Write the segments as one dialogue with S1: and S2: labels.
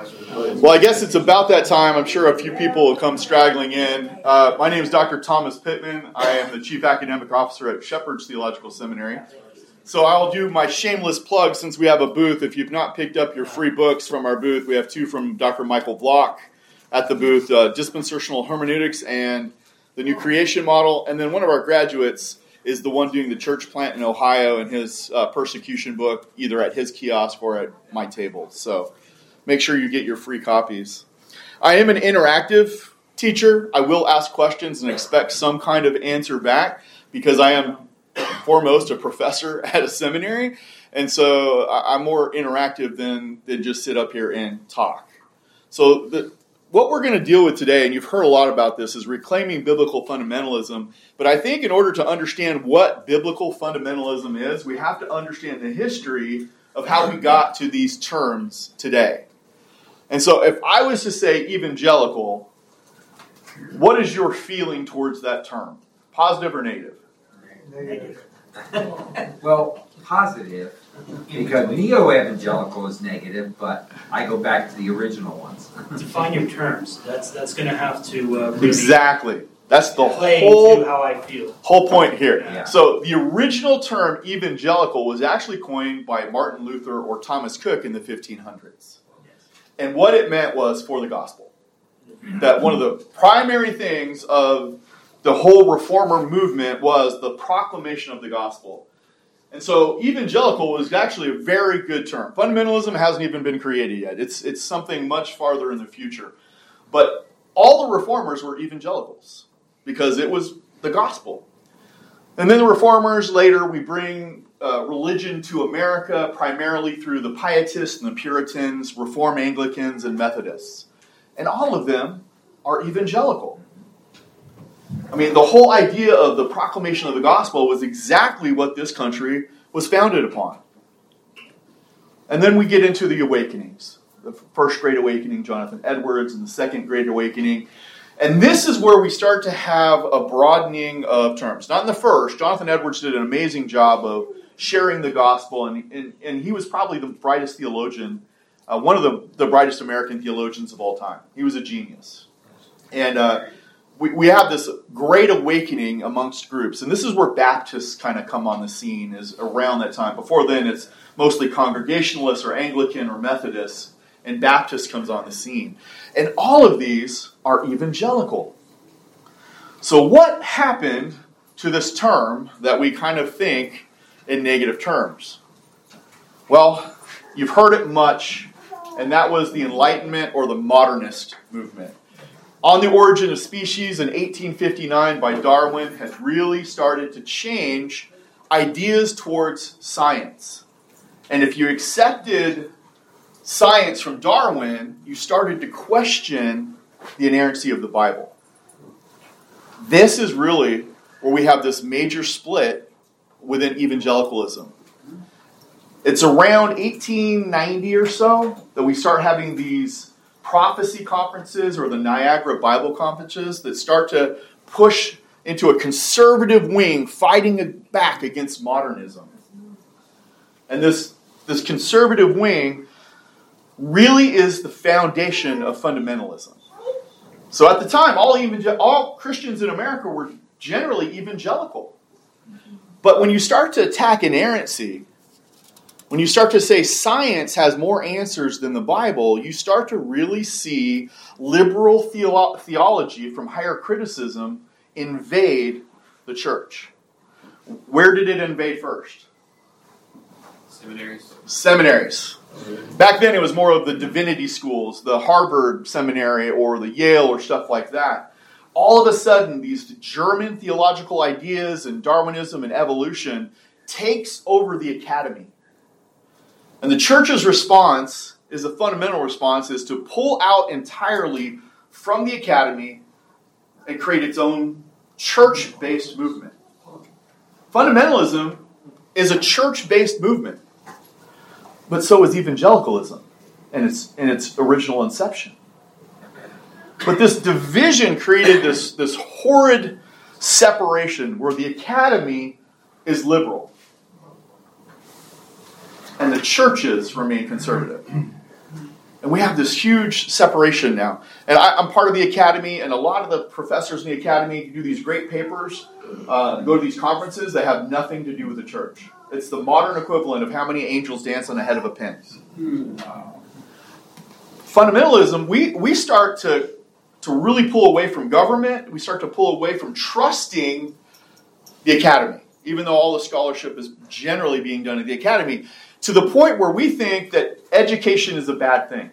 S1: Well, I guess it's about that time. I'm sure a few people will come straggling in. Uh, my name is Dr. Thomas Pittman. I am the Chief Academic Officer at Shepherd's Theological Seminary. So I'll do my shameless plug since we have a booth. If you've not picked up your free books from our booth, we have two from Dr. Michael Vlach at the booth uh, Dispensational Hermeneutics and the New Creation Model. And then one of our graduates is the one doing the church plant in Ohio and his uh, persecution book, either at his kiosk or at my table. So make sure you get your free copies. I am an interactive teacher. I will ask questions and expect some kind of answer back because I am foremost a professor at a seminary. And so I'm more interactive than, than just sit up here and talk. So the, what we're going to deal with today, and you've heard a lot about this, is reclaiming biblical fundamentalism. But I think in order to understand what biblical fundamentalism is, we have to understand the history of how we got to these terms today. And so, if I was to say evangelical, what is your feeling towards that term? Positive or negative?
S2: Negative. well, positive, because neo-evangelical is negative, but I go back to the original ones.
S3: Define your terms. That's that's going to have to uh, really
S1: exactly. That's the whole
S3: how I feel.
S1: whole point here.
S2: Yeah.
S1: So the original term evangelical was actually coined by Martin Luther or Thomas Cook in the 1500s. And what it meant was for the gospel. That one of the primary things of the whole reformer movement was the proclamation of the gospel. And so evangelical was actually a very good term. Fundamentalism hasn't even been created yet. It's it's something much farther in the future. But all the reformers were evangelicals because it was the gospel. And then the reformers later we bring uh, religion to America primarily through the Pietists and the Puritans, Reform Anglicans and Methodists. And all of them are evangelical. I mean, the whole idea of the proclamation of the gospel was exactly what this country was founded upon. And then we get into the awakenings. The first Great Awakening, Jonathan Edwards, and the second Great Awakening. And this is where we start to have a broadening of terms. Not in the first. Jonathan Edwards did an amazing job of sharing the gospel, and, and, and he was probably the brightest theologian, uh, one of the, the brightest American theologians of all time. He was a genius. And uh, we, we have this great awakening amongst groups. And this is where Baptists kind of come on the scene, is around that time. Before then, it's mostly Congregationalists or Anglican or Methodists, and Baptist comes on the scene. And all of these are evangelical. So, what happened to this term that we kind of think in negative terms? Well, you've heard it much, and that was the Enlightenment or the Modernist movement. On the Origin of Species in 1859 by Darwin has really started to change ideas towards science. And if you accepted science from Darwin, you started to question the inerrancy of the Bible. This is really where we have this major split within evangelicalism. It's around 1890 or so that we start having these prophecy conferences or the Niagara Bible conferences that start to push into a conservative wing fighting back against modernism. And this, this conservative wing really is the foundation of fundamentalism. So at the time, all, evangel- all Christians in America were generally evangelical. But when you start to attack inerrancy, when you start to say science has more answers than the Bible, you start to really see liberal theolo- theology from higher criticism invade the church. Where did it invade first?
S4: Seminaries.
S1: Seminaries. Back then, it was more of the divinity schools, the Harvard seminary or the Yale or stuff like that. All of a sudden, these German theological ideas and Darwinism and evolution takes over the academy. And the church's response is a fundamental response is to pull out entirely from the academy and create its own church-based movement. Fundamentalism is a church-based movement. But so is evangelicalism in its, in its original inception. But this division created this, this horrid separation where the academy is liberal and the churches remain conservative. And we have this huge separation now. And I, am part of the academy, and a lot of the professors in the academy do these great papers, uh, go to these conferences. They have nothing to do with the church. It's the modern equivalent of how many angels dance on the head of a pin. Fundamentalism, we, we start to, to really pull away from government. We start to pull away from trusting the academy, even though all the scholarship is generally being done at the academy to the point where we think that education is a bad thing.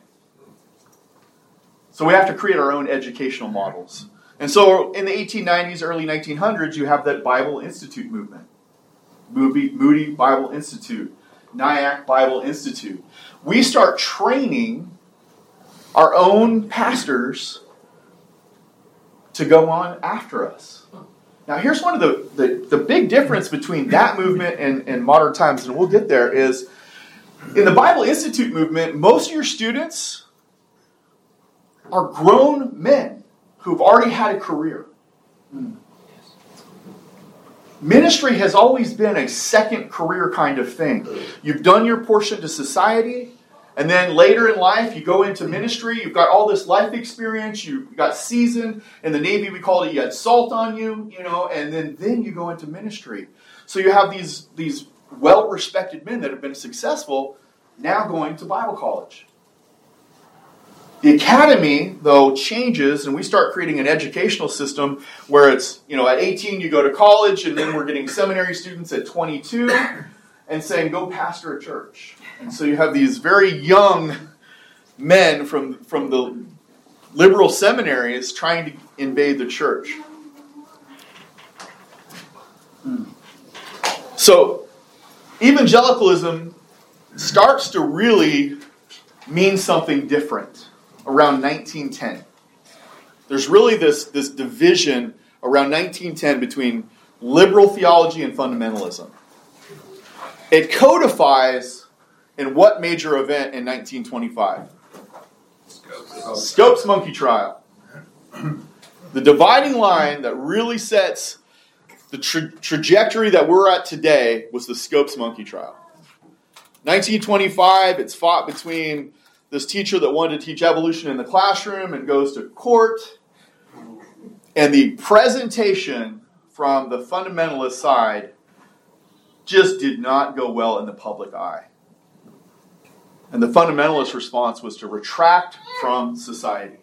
S1: So we have to create our own educational models. And so in the 1890s, early 1900s, you have that Bible Institute movement. Moody, Bible Institute, Nyack Bible Institute. We start training our own pastors to go on after us. Now, here's one of the, the, the big difference between that movement and, and modern times, and we'll get there, is in the Bible Institute movement, most of your students are grown men who've already had a career. Ministry has always been a second career kind of thing. You've done your portion to society, and then later in life, you go into ministry. You've got all this life experience. You got seasoned. In the Navy, we called it you had salt on you, you know, and then, then you go into ministry. So you have these, these well respected men that have been successful now going to Bible college. The academy, though, changes, and we start creating an educational system where it's, you know, at 18 you go to college, and then we're getting seminary students at 22 and saying, go pastor a church. So you have these very young men from, from the liberal seminaries trying to invade the church. So, evangelicalism starts to really mean something different around 1910. There's really this, this division around 1910 between liberal theology and fundamentalism. It codifies in what major event in 1925? Scopes monkey trial. The dividing line that really sets the tra- trajectory that we're at today was the Scopes monkey trial. 1925, it's fought between this teacher that wanted to teach evolution in the classroom and goes to court. And the presentation from the fundamentalist side just did not go well in the public eye. And the fundamentalist response was to retract from society.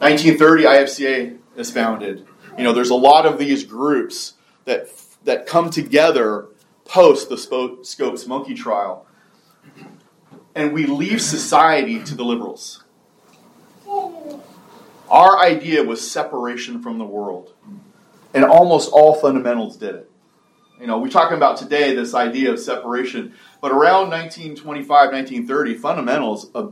S1: 1930, IFCA is founded. You know, there's a lot of these groups that that come together post the Scopes monkey trial, and we leave society to the liberals. Our idea was separation from the world, and almost all fundamentals did it. You know, we're talking about today this idea of separation, but around 1925, 1930, fundamentals uh,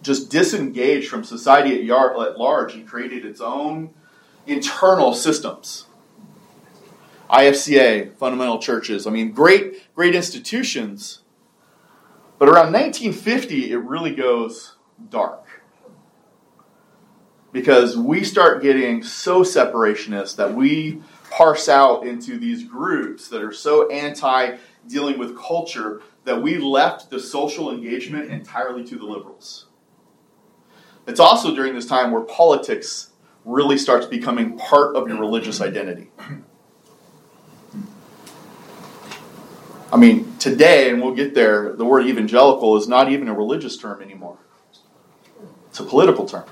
S1: just disengaged from society at, at large and created its own internal systems. IFCA, fundamental churches, I mean, great, great institutions. But around 1950, it really goes dark. Because we start getting so separationist that we parse out into these groups that are so anti dealing with culture that we left the social engagement entirely to the liberals. It's also during this time where politics really starts becoming part of your religious identity. I mean, today, and we'll get there, the word evangelical is not even a religious term anymore, it's a political term.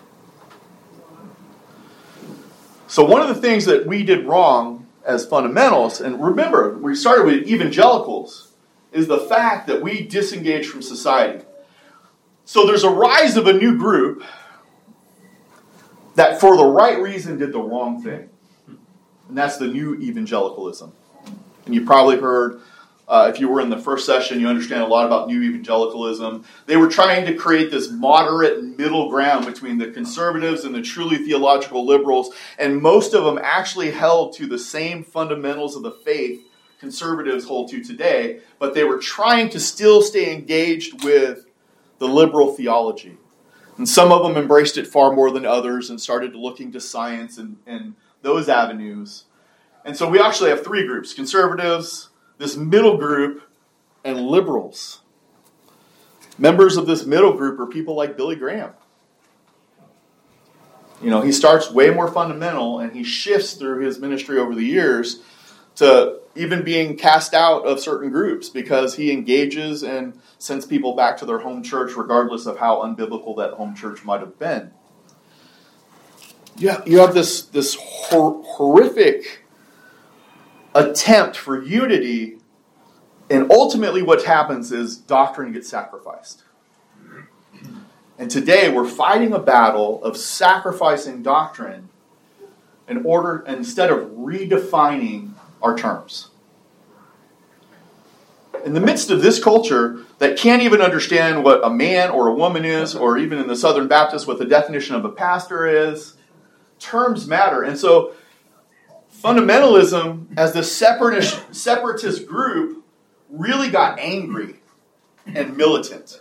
S1: So, one of the things that we did wrong as fundamentals, and remember, we started with evangelicals, is the fact that we disengage from society. So, there's a rise of a new group that, for the right reason, did the wrong thing. And that's the new evangelicalism. And you probably heard uh, if you were in the first session, you understand a lot about new evangelicalism. They were trying to create this moderate middle ground between the conservatives and the truly theological liberals, and most of them actually held to the same fundamentals of the faith conservatives hold to today, but they were trying to still stay engaged with the liberal theology. And some of them embraced it far more than others and started looking to science and, and those avenues. And so we actually have three groups conservatives, this middle group, and liberals. Members of this middle group are people like Billy Graham. You know, he starts way more fundamental and he shifts through his ministry over the years to even being cast out of certain groups because he engages and sends people back to their home church regardless of how unbiblical that home church might have been. You have, you have this, this hor- horrific attempt for unity, and ultimately what happens is doctrine gets sacrificed. And today we're fighting a battle of sacrificing doctrine in order instead of redefining our terms. In the midst of this culture that can't even understand what a man or a woman is, or even in the Southern Baptist, what the definition of a pastor is, terms matter. And so, fundamentalism, as the separatist, separatist group, really got angry and militant.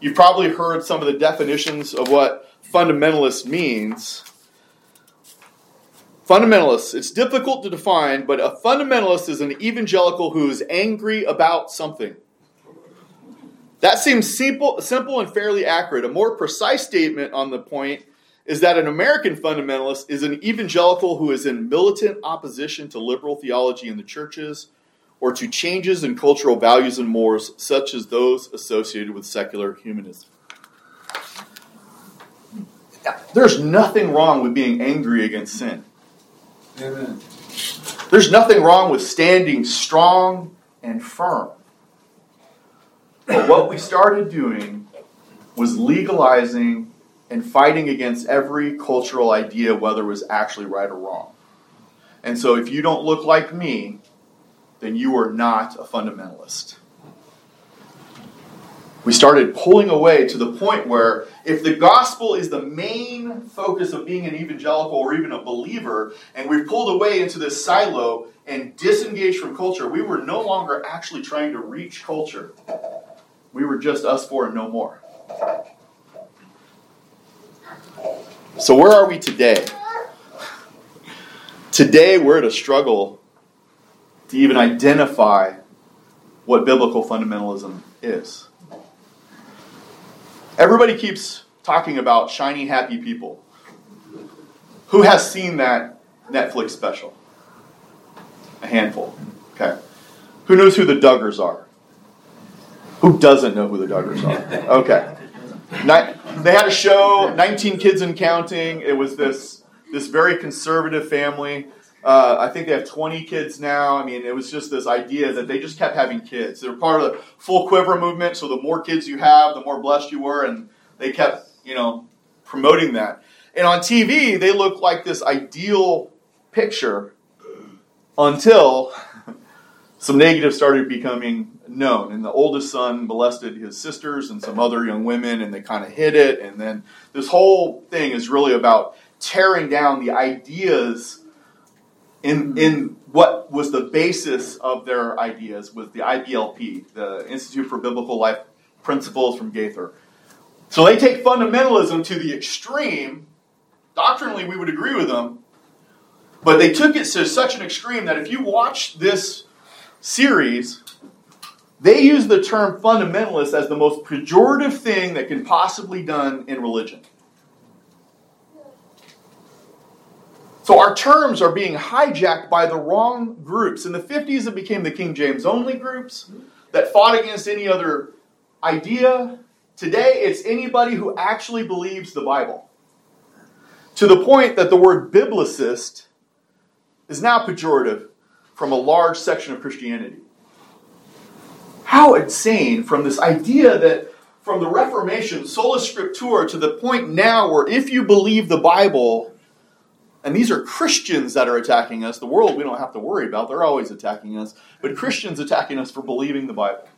S1: You've probably heard some of the definitions of what fundamentalist means. Fundamentalists, it's difficult to define, but a fundamentalist is an evangelical who is angry about something. That seems simple, simple and fairly accurate. A more precise statement on the point is that an American fundamentalist is an evangelical who is in militant opposition to liberal theology in the churches or to changes in cultural values and mores, such as those associated with secular humanism. There's nothing wrong with being angry against sin. Amen. There's nothing wrong with standing strong and firm. But what we started doing was legalizing and fighting against every cultural idea, whether it was actually right or wrong. And so if you don't look like me, then you are not a fundamentalist. We started pulling away to the point where if the gospel is the main focus of being an evangelical or even a believer, and we've pulled away into this silo and disengaged from culture, we were no longer actually trying to reach culture. We were just us four and no more. So, where are we today? Today, we're at a struggle to even identify what biblical fundamentalism is. Everybody keeps talking about shiny, happy people. Who has seen that Netflix special? A handful. Okay. Who knows who the Duggars are? Who doesn't know who the Duggars are? Okay. They had a show, 19 Kids and Counting. It was this, this very conservative family uh, I think they have 20 kids now. I mean, it was just this idea that they just kept having kids. They were part of the full quiver movement, so the more kids you have, the more blessed you were, and they kept, you know, promoting that. And on TV, they look like this ideal picture until some negatives started becoming known. And the oldest son molested his sisters and some other young women, and they kind of hid it. And then this whole thing is really about tearing down the ideas in in what was the basis of their ideas was the IBLP, the Institute for Biblical Life Principles from Gothard. So they take fundamentalism to the extreme. Doctrinally, we would agree with them, but they took it to such an extreme that if you watch this series, they use the term fundamentalist as the most pejorative thing that can possibly done in religion. So our terms are being hijacked by the wrong groups. In the 50s, it became the King James only groups that fought against any other idea. Today, it's anybody who actually believes the Bible. To the point that the word biblicist is now pejorative from a large section of Christianity. How insane from this idea that from the Reformation, sola scriptura, to the point now where if you believe the Bible, and these are Christians that are attacking us. The world we don't have to worry about. They're always attacking us. But Christians attacking us for believing the Bible.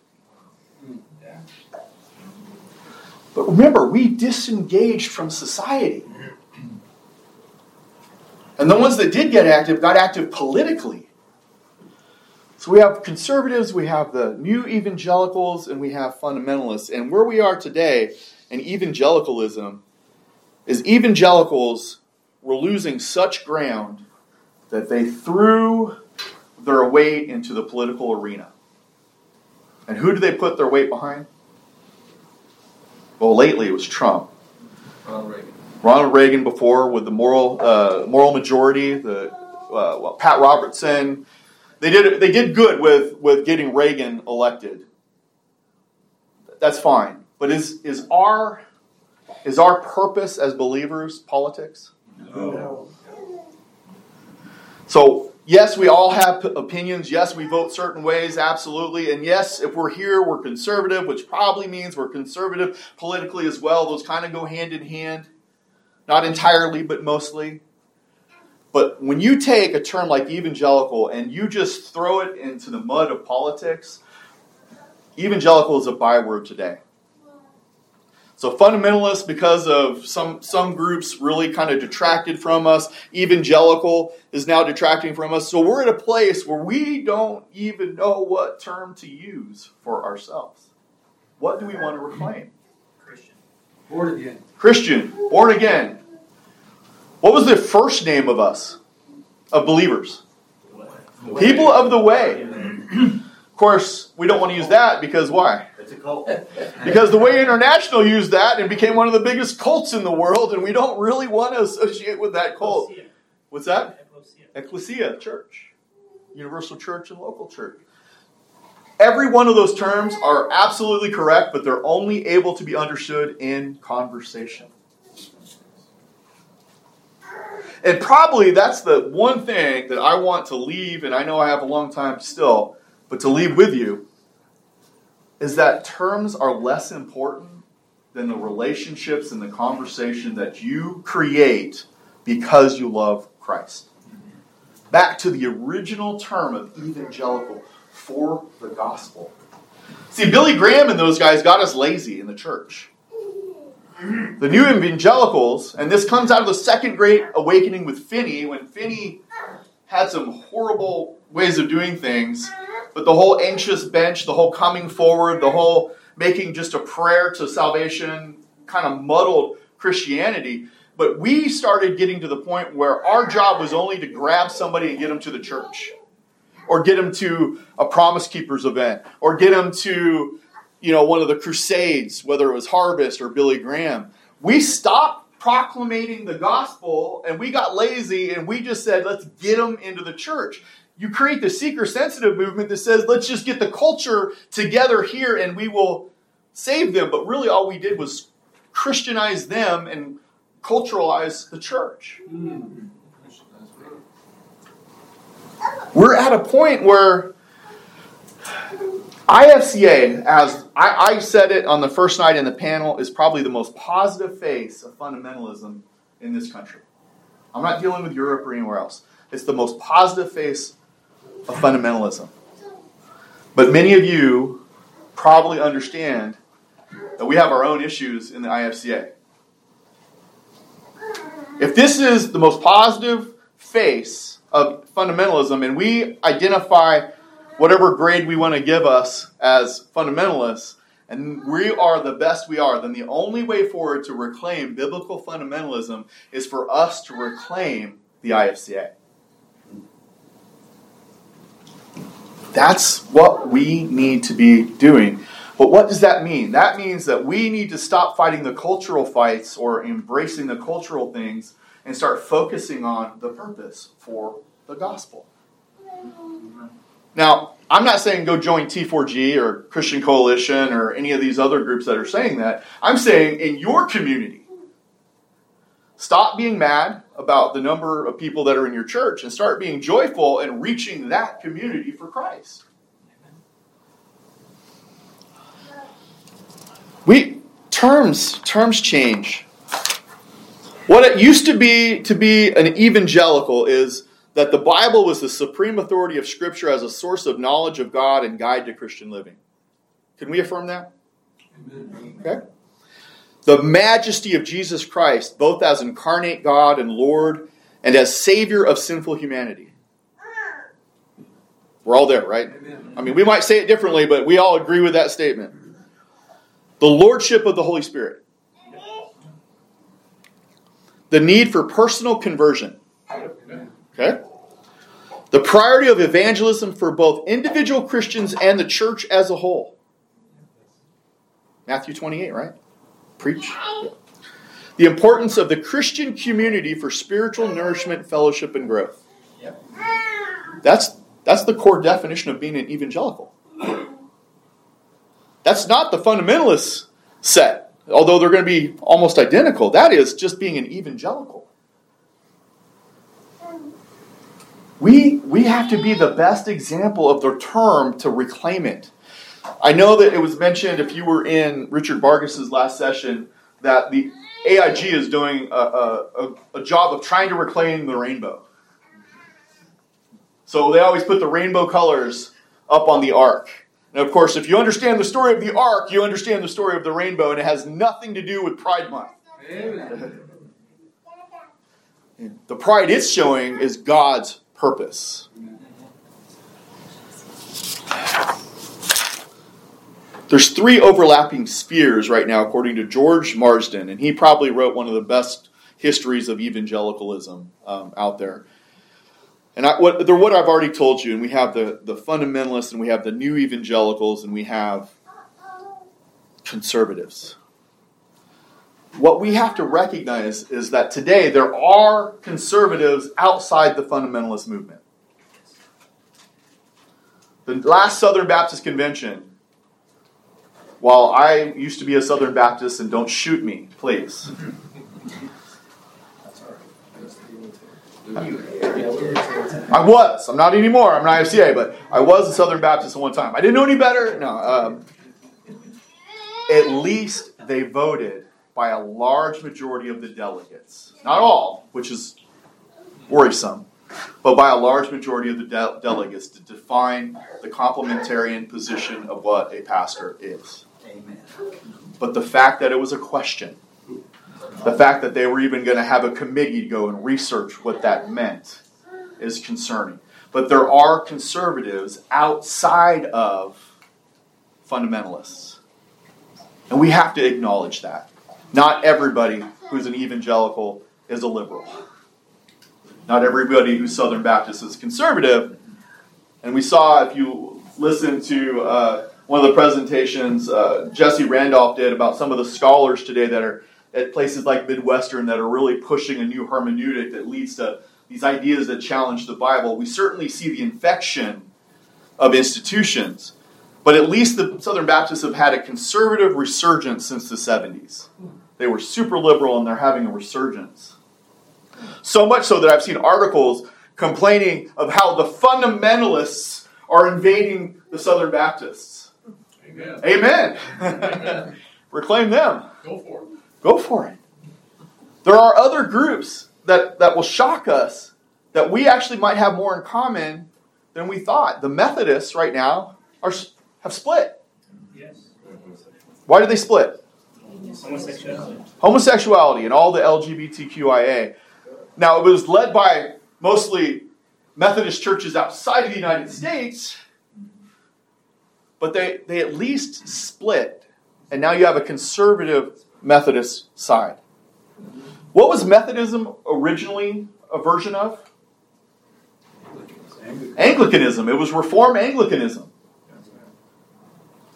S1: But remember, we disengaged from society. And the ones that did get active got active politically. So we have conservatives, we have the new evangelicals, and we have fundamentalists. And where we are today in evangelicalism is evangelicals were losing such ground that they threw their weight into the political arena. And who do they put their weight behind? Well, lately it was Trump.
S4: Ronald Reagan.
S1: Ronald Reagan before with the moral uh, moral majority, the uh, well, Pat Robertson. They did they did good with with getting Reagan elected. That's fine, but is is our is our purpose as believers politics?
S4: No.
S1: So yes, we all have p- opinions. Yes, we vote certain ways, absolutely. And yes, if we're here, we're conservative, which probably means we're conservative politically as well. Those kind of go hand in hand. Not entirely, but mostly. But when you take a term like evangelical and you just throw it into the mud of politics, evangelical is a byword today. So fundamentalists, because of some some groups really kind of detracted from us, evangelical is now detracting from us. So we're at a place where we don't even know what term to use for ourselves. What do we want to reclaim?
S3: Christian.
S4: Born again.
S1: Christian, born again. What was the first name of us, of believers? People of the way. Of course, we don't want to use that because why?
S5: It's a cult.
S1: Because the Way International used that and became one of the biggest cults in the world, and we don't really want to associate with that cult.
S3: Ecclesia.
S1: What's that?
S3: Ecclesia.
S1: Ecclesia, church, universal church, and local church. Every one of those terms are absolutely correct, but they're only able to be understood in conversation. And probably that's the one thing that I want to leave, and I know I have a long time still, but to leave with you is that terms are less important than the relationships and the conversation that you create because you love Christ. Back to the original term of evangelical for the gospel. See, Billy Graham and those guys got us lazy in the church. The new evangelicals, and this comes out of the second great awakening with Finney, when Finney had some horrible ways of doing things, but the whole anxious bench, the whole coming forward, the whole making just a prayer to salvation kind of muddled Christianity. But we started getting to the point where our job was only to grab somebody and get them to the church, or get them to a Promise Keepers event, or get them to you know, one of the crusades, whether it was Harvest or Billy Graham. We stopped proclamating the gospel and we got lazy and we just said, let's get them into the church. You create the seeker sensitive movement that says, let's just get the culture together here and we will save them. But really, all we did was Christianize them and culturalize the church. We're at a point where IFCA, as I, I, said it on the first night in the panel, is probably the most positive face of fundamentalism in this country. I'm not dealing with Europe or anywhere else. It's the most positive face of fundamentalism. But many of you probably understand that we have our own issues in the IFCA. If this is the most positive face of fundamentalism and we identify whatever grade we want to give us as fundamentalists, and we are the best we are, then the only way forward to reclaim biblical fundamentalism is for us to reclaim the IFCA. That's what we need to be doing. But what does that mean? That means that we need to stop fighting the cultural fights or embracing the cultural things and start focusing on the purpose for the gospel. Now, I'm not saying go join T4G or Christian Coalition or any of these other groups that are saying that. I'm saying in your community, stop being mad about the number of people that are in your church and start being joyful and reaching that community for Christ. We terms terms change. What it used to be to be an evangelical is that the Bible was the supreme authority of Scripture as a source of knowledge of God and guide to Christian living. Can we affirm that? Okay. The majesty of Jesus Christ, both as incarnate God and Lord, and as Savior of sinful humanity. We're all there, right? I mean, we might say it differently, but we all agree with that statement. The Lordship of the Holy Spirit. The need for personal conversion. Okay? The priority of evangelism for both individual Christians and the church as a whole. Matthew 28, right? preach. The importance of the Christian community for spiritual nourishment, fellowship, and growth. That's that's the core definition of being an evangelical. That's not the fundamentalist set, although they're going to be almost identical. That is just being an evangelical. We, we have to be the best example of the term to reclaim it. I know that it was mentioned if you were in Richard Vargas's last session that the AIG is doing a, a, a, job of trying to reclaim the rainbow. So they always put the rainbow colors up on the ark. And of course, if you understand the story of the ark, you understand the story of the rainbow, and it has nothing to do with Pride Month. the pride it's showing is God's purpose. There's three overlapping spheres right now, according to George Marsden, and he probably wrote one of the best histories of evangelicalism um, out there. And I, what, they're what I've already told you, and we have the, the fundamentalists, and we have the new evangelicals, and we have conservatives. What we have to recognize is that today there are conservatives outside the fundamentalist movement. The last Southern Baptist Convention, while I used to be a Southern Baptist, and don't shoot me, please. I was. I'm not anymore. I'm an IFCA, but I was a Southern Baptist at one time. I didn't know any better. No. Um, at least they voted by a large majority of the delegates. Not all, which is worrisome, but by a large majority of the de- delegates to define the complementarian position of what a pastor is.
S2: Amen.
S1: But the fact that it was a question, the fact that they were even going to have a committee go and research what that meant is concerning. But there are conservatives outside of fundamentalists. And we have to acknowledge that. Not everybody who's an evangelical is a liberal. Not everybody who's Southern Baptist is conservative. And we saw, if you listen to uh, one of the presentations uh, Jesse Randolph did about some of the scholars today that are at places like Midwestern that are really pushing a new hermeneutic that leads to these ideas that challenge the Bible, we certainly see the infection of institutions. But at least the Southern Baptists have had a conservative resurgence since the 70s. They were super liberal and they're having a resurgence. So much so that I've seen articles complaining of how the fundamentalists are invading the Southern Baptists.
S4: Amen.
S1: Amen.
S4: Amen.
S1: Reclaim them.
S4: Go for it.
S1: Go for it. There are other groups that, that will shock us that we actually might have more in common than we thought. The Methodists right now are have split.
S3: Yes.
S1: Why did they split?
S3: Homosexuality.
S1: Homosexuality and all the LGBTQIA. Now, it was led by mostly Methodist churches outside of the United States, but they, they at least split. And now you have a conservative Methodist side. What was Methodism originally a version of? Anglicanism. It was Reformed Anglicanism.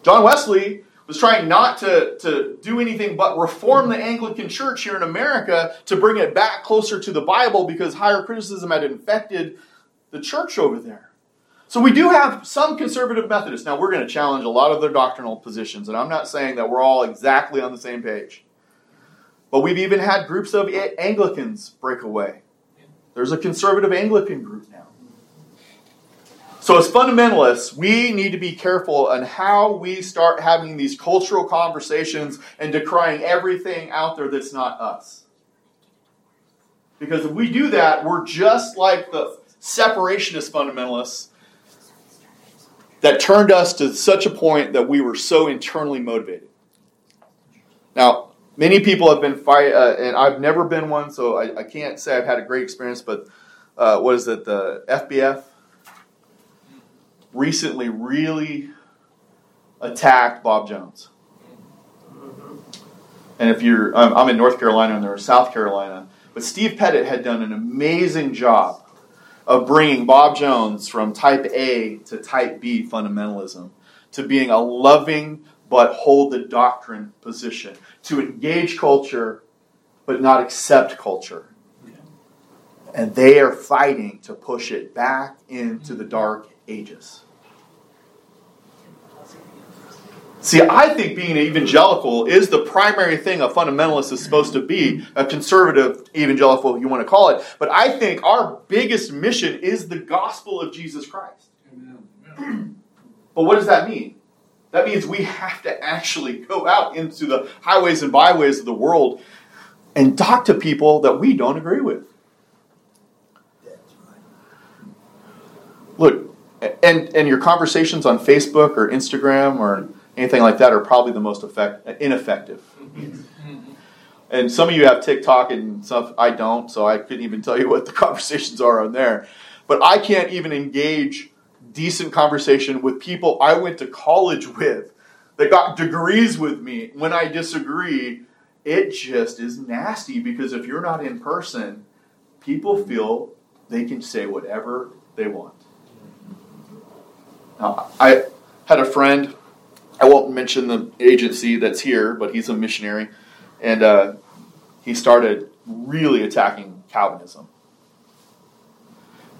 S1: John Wesley was trying not to, to do anything but reform the Anglican church here in America to bring it back closer to the Bible because higher criticism had infected the church over there. So we do have some conservative Methodists. Now we're going to challenge a lot of their doctrinal positions, and I'm not saying that we're all exactly on the same page. But we've even had groups of Anglicans break away. There's a conservative Anglican group now. So, as fundamentalists, we need to be careful on how we start having these cultural conversations and decrying everything out there that's not us. Because if we do that, we're just like the separationist fundamentalists that turned us to such a point that we were so internally motivated. Now, many people have been fight, uh, and I've never been one, so I, I, can't say I've had a great experience. But uh, what is it? The FBF recently really attacked Bob Jones. Mm-hmm. And if you're, I'm in North Carolina and they're in South Carolina, but Steve Pettit had done an amazing job of bringing Bob Jones from type A to type B fundamentalism to being a loving but hold the doctrine position, to engage culture, but not accept culture. And they are fighting to push it back into the dark ages. See, I think being an evangelical is the primary thing a fundamentalist is supposed to be, a conservative evangelical, you want to call it. But I think our biggest mission is the gospel of Jesus Christ. Amen. But what does that mean? That means we have to actually go out into the highways and byways of the world and talk to people that we don't agree with. Look, and, and your conversations on Facebook or Instagram or anything like that are probably the most effect, ineffective. Mm-hmm. And some of you have TikTok and stuff. I don't, so I couldn't even tell you what the conversations are on there. But I can't even engage decent conversation with people I went to college with that got degrees with me when I disagree. It just is nasty because if you're not in person, people feel they can say whatever they want. Now, I had a friend I won't mention the agency that's here, but he's a missionary, and uh, he started really attacking Calvinism.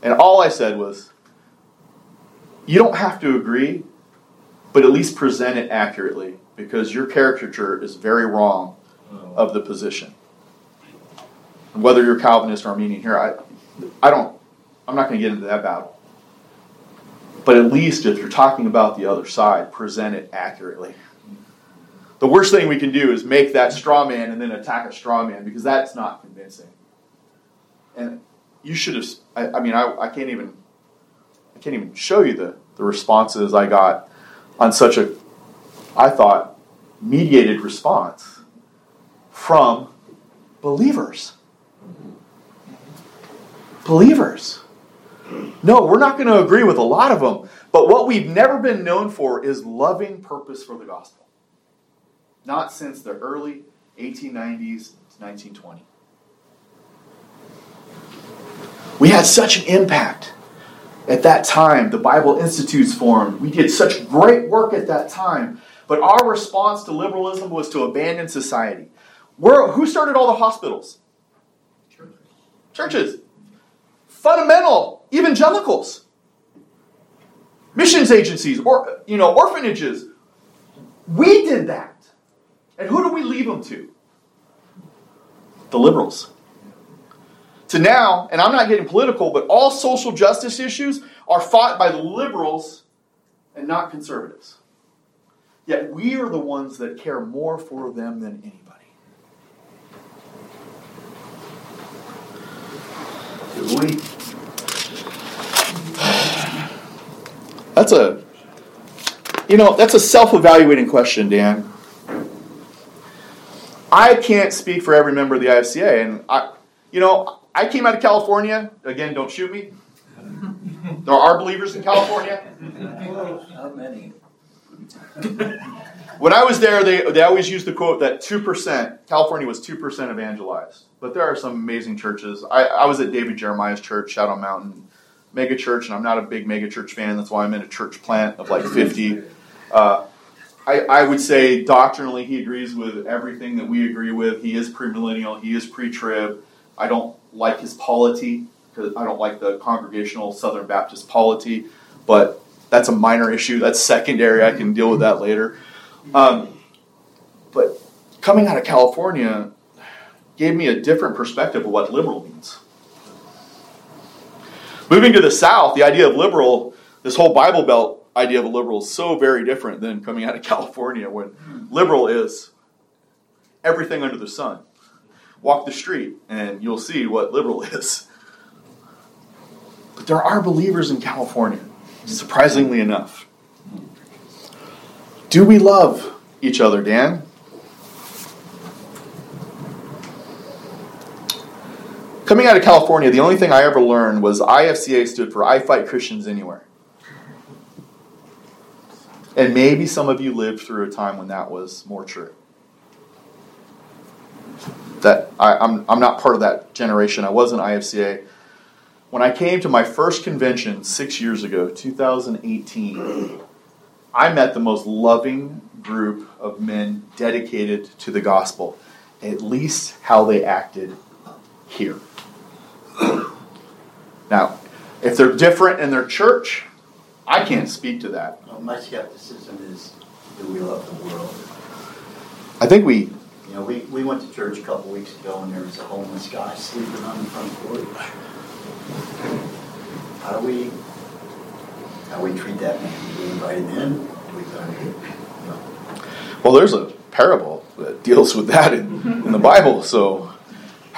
S1: And all I said was, you don't have to agree, but at least present it accurately, because your caricature is very wrong of the position. Whether you're Calvinist or Arminian here, I, I don't, I'm not going to get into that battle. But at least if you're talking about the other side, present it accurately. The worst thing we can do is make that straw man and then attack a straw man because that's not convincing. And you should have, I, I mean, I, I can't even, I can't even show you the, the responses I got on such a, I thought, mediated response from believers. Believers. No, we're not going to agree with a lot of them. But what we've never been known for is loving purpose for the gospel. Not since the early 1890s to 1920. We had such an impact at that time. The Bible Institutes formed. We did such great work at that time. But our response to liberalism was to abandon society. We're, who started all the hospitals? Churches. Churches. Fundamental evangelicals, missions agencies, or you know, orphanages. We did that. And who do we leave them to? The liberals. To now, and I'm not getting political, but all social justice issues are fought by the liberals and not conservatives. Yet we are the ones that care more for them than anybody. We? That's a, you know, that's a self-evaluating question, Dan. I can't speak for every member of the IFCA, and I, you know, I came out of California. Again, don't shoot me. There are believers in California.
S2: Not many.
S1: when I was there, they, they always used the quote that 2%, California was 2% evangelized. But there are some amazing churches. I, I was at David Jeremiah's church, Shadow Mountain mega church, and I'm not a big mega church fan. That's why I'm in a church plant of like 50. Uh, I, I, would say doctrinally he agrees with everything that we agree with. He is premillennial. He is pre-trib. I don't like his polity because I don't like the congregational Southern Baptist polity, but that's a minor issue. That's secondary. I can deal with that later. Um, but coming out of California gave me a different perspective of what liberal means. Moving to the South, the idea of liberal, this whole Bible Belt idea of a liberal is so very different than coming out of California when liberal is everything under the sun. Walk the street and you'll see what liberal is. But there are believers in California, surprisingly enough. Do we love each other, Dan? Coming out of California, the only thing I ever learned was IFCA stood for I Fight Christians Anywhere. And maybe some of you lived through a time when that was more true. That I, am I'm, I'm not part of that generation. I was an IFCA. When I came to my first convention six years ago, 2018, I met the most loving, group of men dedicated to the gospel, at least how they acted here. Now, if they're different in their church, I can't speak to that.
S5: Well, my skepticism is do we love the world?
S1: I think we
S5: You know, we, we went to church a couple weeks ago and there was a homeless guy sleeping on the front porch. How do we, how do we treat that man? Do we invite him in? Do we him, you
S1: Well, there's a parable that deals with that in, in the Bible. So,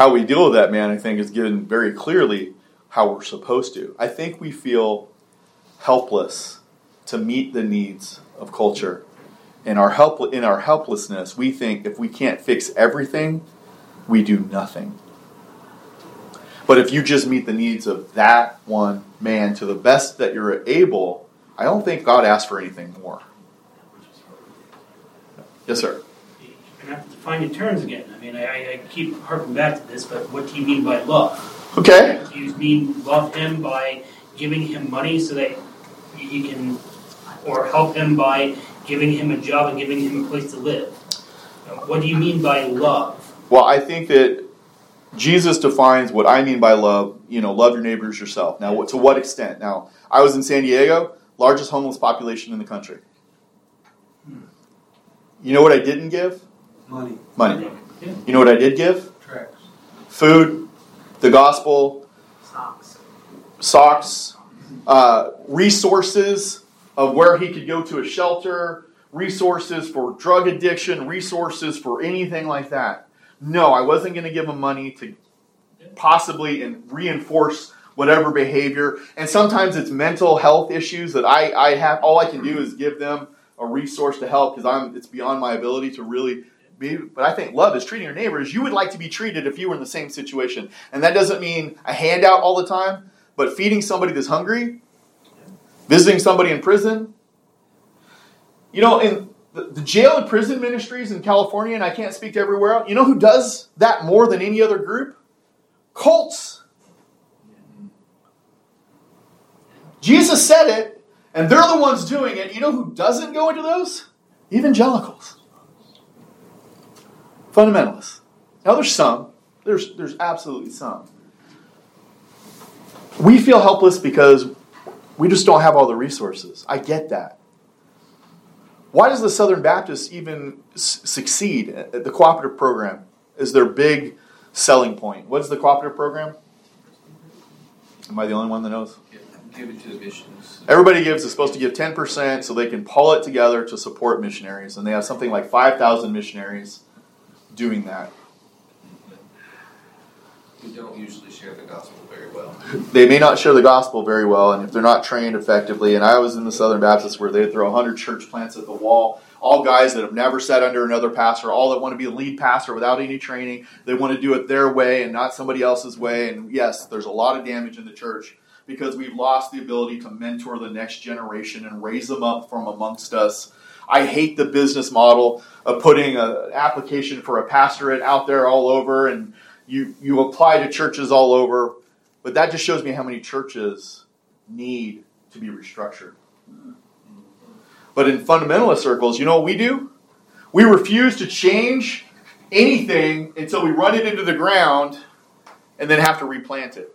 S1: how we deal with that, man, I think is given very clearly how we're supposed to. I think we feel helpless to meet the needs of culture. In our help, in our helplessness, we think if we can't fix everything, we do nothing. But if you just meet the needs of that one man to the best that you're able, I don't think God asks for anything more. Yes, sir.
S3: Have to define your terms again. I mean, I, I keep harping back to this, but what do you mean by love?
S1: Okay.
S3: Do you mean love him by giving him money so that he can, or help him by giving him a job and giving him a place to live? What do you mean by love?
S1: Well, I think that Jesus defines what I mean by love. You know, love your neighbors yourself. Now, to what extent? Now, I was in San Diego, largest homeless population in the country. Hmm. You know what I didn't give?
S4: Money,
S1: Money.
S3: Yeah.
S1: You know what I did give?
S4: tracts.
S1: Food, the gospel,
S6: Socks.
S1: socks, uh, resources of where he could go to a shelter, resources for drug addiction, resources for anything like that. No, I wasn't going to give him money to possibly and reinforce whatever behavior. And sometimes it's mental health issues that I, I have. All I can do is give them a resource to help because I'm it's beyond my ability to really But I think love is treating your neighbors. You would like to be treated if you were in the same situation, and that doesn't mean a handout all the time. But feeding somebody that's hungry, visiting somebody in prison. You know, in the, the jail and prison ministries in California, and I can't speak to everywhere else. You know who does that more than any other group? Cults. Jesus said it, and they're the ones doing it. You know who doesn't go into those? Evangelicals. Fundamentalists. Now there's some. There's there's absolutely some. We feel helpless because we just don't have all the resources. I get that. Why does the Southern Baptists even s- succeed at the cooperative program? Is their big selling point? What is the cooperative program? Am I the only one that knows?
S4: Give it to the missions.
S1: Everybody gives is supposed to give 10% so they can pull it together to support missionaries. And they have something like 5,000 missionaries doing that.
S4: We don't usually share the gospel very well.
S1: They may not share the gospel very well, and if they're not trained effectively, and I was in the Southern Baptist where they'd throw 100 church plants at the wall, all guys that have never sat under another pastor, all that want to be a lead pastor without any training. They want to do it their way and not somebody else's way. And yes, there's a lot of damage in the church because we've lost the ability to mentor the next generation and raise them up from amongst us. I hate the business model of putting an application for a pastorate out there all over and you, you apply to churches all over, but that just shows me how many churches need to be restructured. But in fundamentalist circles, you know what we do? We refuse to change anything until we run it into the ground and then have to replant it.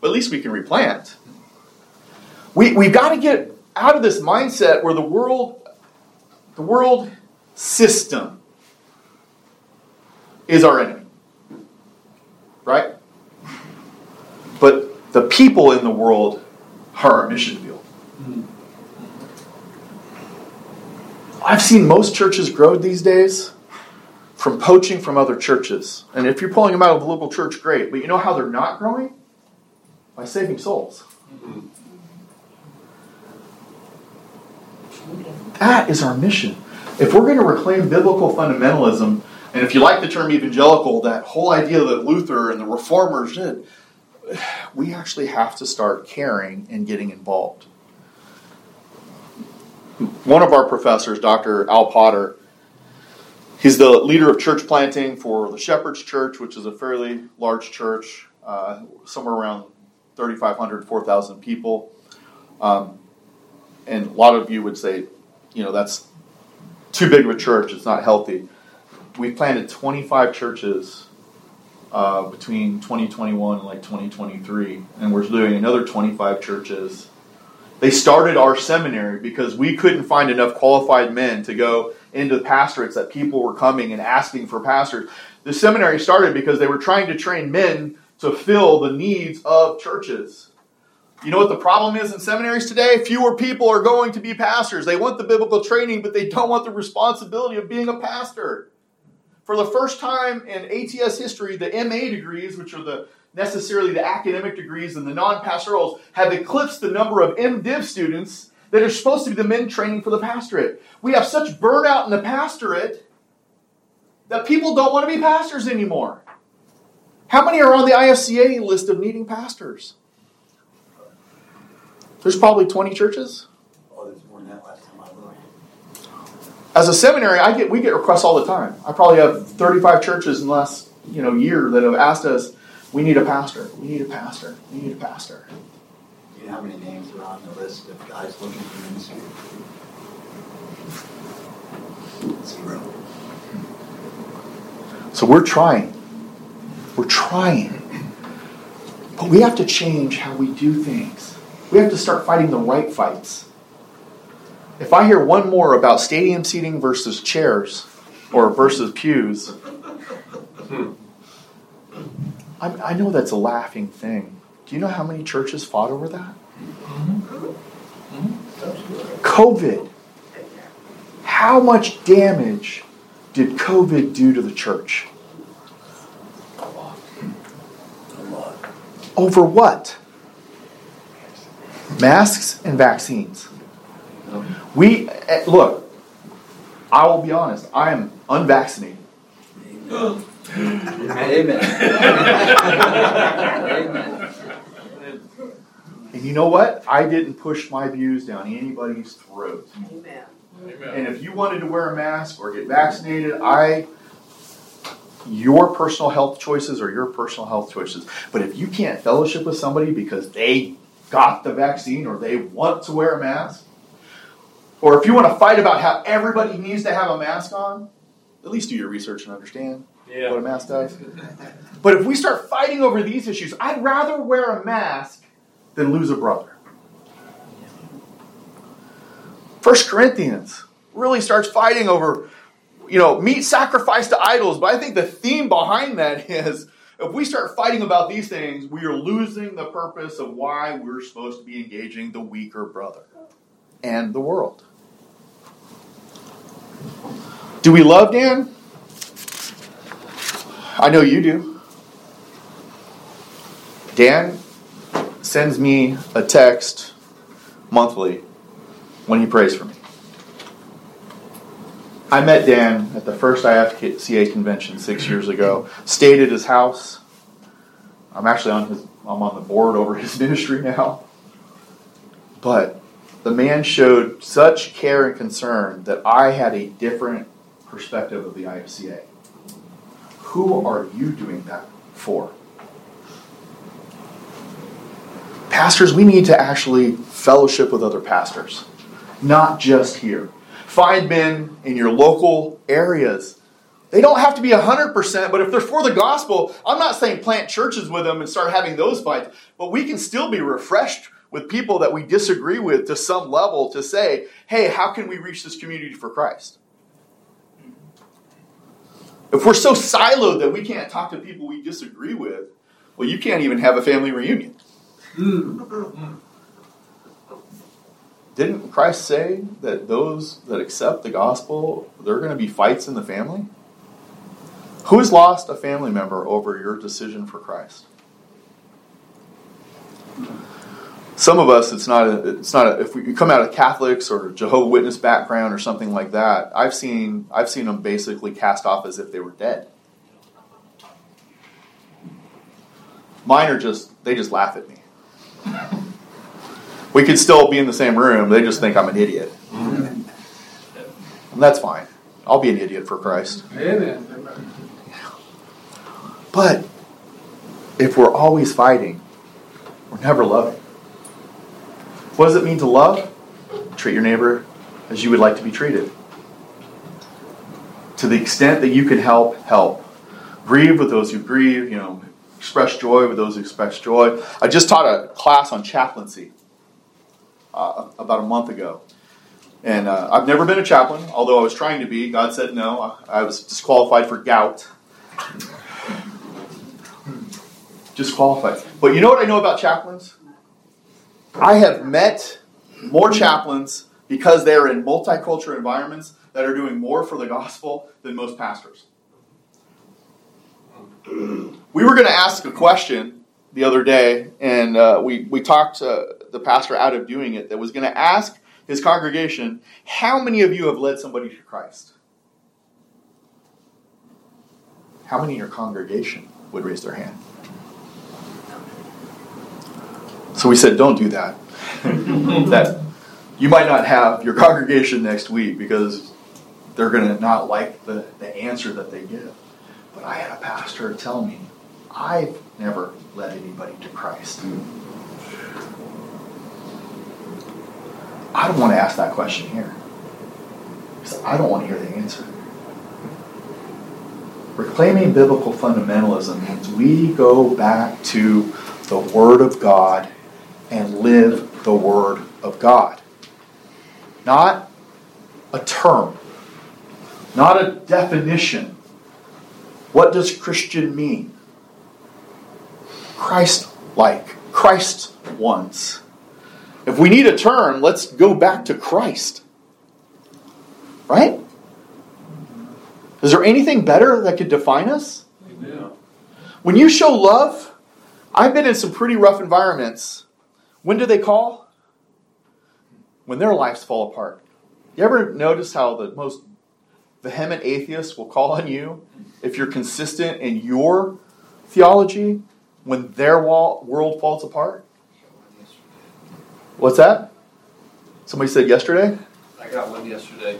S1: But at least we can replant. We, we've got to get out of this mindset where the world, the world system is our enemy. Right? But the people in the world are our mission field. I've seen most churches grow these days from poaching from other churches. And if you're pulling them out of the local church, great. But you know how they're not growing? By saving souls. That is our mission. If we're going to reclaim biblical fundamentalism, and if you like the term evangelical, that whole idea that Luther and the reformers did, we actually have to start caring and getting involved. One of our professors, Dr. Al Potter, he's the leader of church planting for the Shepherd's Church, which is a fairly large church, uh, somewhere around 3,500, 4,000 people. Um, and a lot of you would say you know, that's too big of a church. It's not healthy. We planted 25 churches uh, between 2021 and like 2023, and we're doing another 25 churches. They started our seminary because we couldn't find enough qualified men to go into the pastorates that people were coming and asking for pastors. The seminary started because they were trying to train men to fill the needs of churches. You know what the problem is in seminaries today? Fewer people are going to be pastors. They want the biblical training, but they don't want the responsibility of being a pastor. For the first time in ATS history, the MA degrees, which are the necessarily the academic degrees and the non-pastorals, have eclipsed the number of MDiv students that are supposed to be the men training for the pastorate. We have such burnout in the pastorate that people don't want to be pastors anymore. How many are on the IFCA list of needing pastors? There's probably 20 churches.
S5: Oh, there's more that last time I looked.
S1: As a seminary, I get we get requests all the time. I probably have 35 churches in the last you know year that have asked us, we need a pastor, we need a pastor, we need a pastor.
S5: Do you know how many names are on the list of guys looking for ministry? Zero.
S1: So we're trying. We're trying. But we have to change how we do things. We have to start fighting the right fights. If I hear one more about stadium seating versus chairs or versus pews, I, I know that's a laughing thing. Do you know how many churches fought over that? COVID. How much damage did COVID do to the church?
S5: A lot.
S1: Over what? Masks and vaccines. We eh, look. I will be honest. I am unvaccinated.
S2: Amen. Amen.
S1: And you know what? I didn't push my views down anybody's throat.
S6: Amen.
S1: And if you wanted to wear a mask or get vaccinated, I your personal health choices are your personal health choices. But if you can't fellowship with somebody because they got the vaccine or they want to wear a mask, or if you want to fight about how everybody needs to have a mask on, at least do your research and understand what a mask does. But if we start fighting over these issues, I'd rather wear a mask than lose a brother. First Corinthians really starts fighting over, you know, meat sacrifice to idols. But I think the theme behind that is if we start fighting about these things, we are losing the purpose of why we're supposed to be engaging the weaker brother and the world. Do we love Dan? I know you do. Dan sends me a text monthly when he prays for me. I met Dan at the first IFCA convention six years ago. Stayed at his house. I'm actually on his. I'm on the board over his ministry now. But the man showed such care and concern that I had a different perspective of the IFCA. Who are you doing that for? Pastors, we need to actually fellowship with other pastors, not just here. Find men in your local areas. They don't have to be 100%, but if they're for the gospel, I'm not saying plant churches with them and start having those fights, but we can still be refreshed with people that we disagree with to some level to say, hey, how can we reach this community for Christ? If we're so siloed that we can't talk to people we disagree with, well, you can't even have a family reunion. Mm. Didn't Christ say that those that accept the gospel, there are going to be fights in the family? Who's lost a family member over your decision for Christ? Some of us, it's not. A, it's not. A, if we come out of Catholics or Jehovah Witness background or something like that, I've seen. I've seen them basically cast off as if they were dead. Mine are just. They just laugh at me. We could still be in the same room. They just think I'm an idiot. And that's fine. I'll be an idiot for Christ.
S7: Amen.
S1: But if we're always fighting, we're never loving. What does it mean to love? Treat your neighbor as you would like to be treated. To the extent that you can help, help. Grieve with those who grieve, you know, express joy with those who express joy. I just taught a class on chaplaincy uh, about a month ago. And uh, I've never been a chaplain, although I was trying to be. God said no. I, was disqualified for gout. disqualified. But you know what I know about chaplains? I have met more chaplains because they're in multicultural environments that are doing more for the gospel than most pastors. We were going to ask a question the other day, and uh, we, we talked uh, the pastor out of doing it that was going to ask his congregation, How many of you have led somebody to Christ? How many in your congregation would raise their hand? So we said, Don't do that. that you might not have your congregation next week because they're going to not like the, the answer that they give. But I had a pastor tell me, I've never led anybody to Christ. I don't want to ask that question here. Because I don't want to hear the answer. Reclaiming biblical fundamentalism means we go back to the Word of God and live the Word of God. Not a term, not a definition. What does Christian mean? Christ like, Christ once. If we need a term, let's go back to Christ. Right? Is there anything better that could define us?
S4: Yeah.
S1: When you show love, I've been in some pretty rough environments. When do they call? When their lives fall apart. You ever notice how the most vehement atheists will call on you if you're consistent in your theology when their world falls apart? What's that? Somebody said yesterday?
S4: I got one yesterday.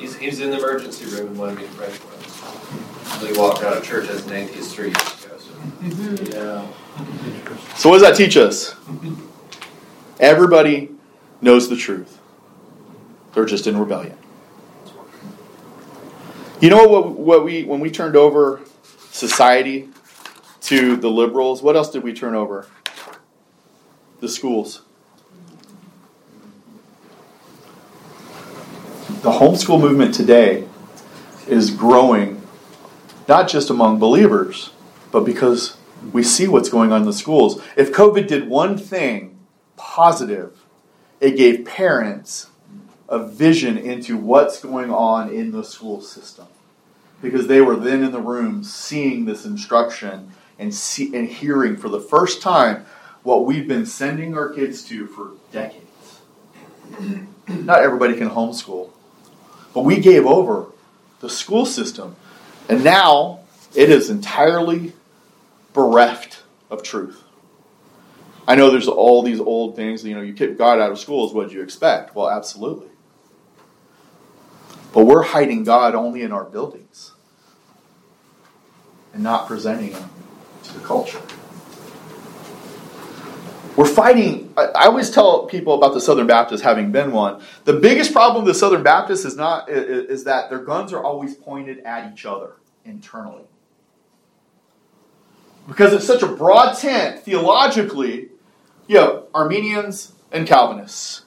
S4: He's, he was in the emergency room and wanted me to pray for him. So he walked out of church as an atheist three years ago. So. Yeah.
S1: So, what does that teach us? Everybody knows the truth, they're just in rebellion. You know what, what we when we turned over society to the liberals, what else did we turn over? The schools. The homeschool movement today is growing not just among believers, but because we see what's going on in the schools. If COVID did one thing positive, it gave parents a vision into what's going on in the school system. Because they were then in the room seeing this instruction and, see, and hearing for the first time what we've been sending our kids to for decades. Not everybody can homeschool, but we gave over the school system, and now it is entirely bereft of truth. I know there's all these old things, you know, you kick God out of schools, what do you expect? Well, absolutely. But we're hiding God only in our buildings and not presenting Him to the culture. We're fighting. I always tell people about the Southern Baptists, having been one. The biggest problem with the Southern Baptists is not is that their guns are always pointed at each other internally, because it's such a broad tent theologically. You have Arminians and Calvinists.